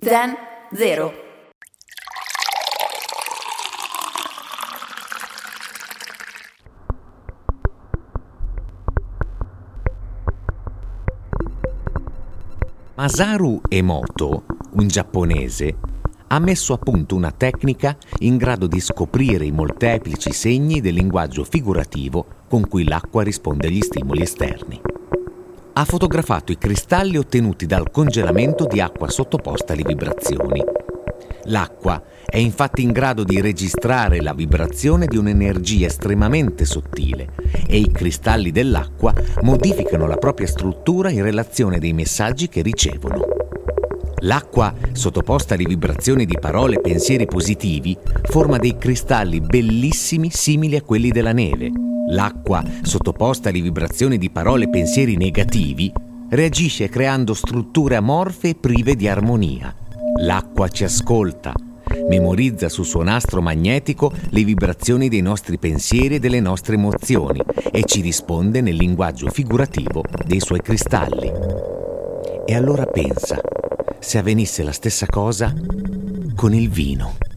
Zen Zero. Masaru Emoto, un giapponese, ha messo a punto una tecnica in grado di scoprire i molteplici segni del linguaggio figurativo con cui l'acqua risponde agli stimoli esterni. Ha fotografato i cristalli ottenuti dal congelamento di acqua sottoposta alle vibrazioni. L'acqua è infatti in grado di registrare la vibrazione di un'energia estremamente sottile e i cristalli dell'acqua modificano la propria struttura in relazione dei messaggi che ricevono. L'acqua, sottoposta alle vibrazioni di parole e pensieri positivi, forma dei cristalli bellissimi simili a quelli della neve. L'acqua, sottoposta alle vibrazioni di parole e pensieri negativi, reagisce creando strutture amorfe prive di armonia. L'acqua ci ascolta, memorizza sul suo nastro magnetico le vibrazioni dei nostri pensieri e delle nostre emozioni e ci risponde nel linguaggio figurativo dei suoi cristalli. E allora pensa, se avvenisse la stessa cosa con il vino.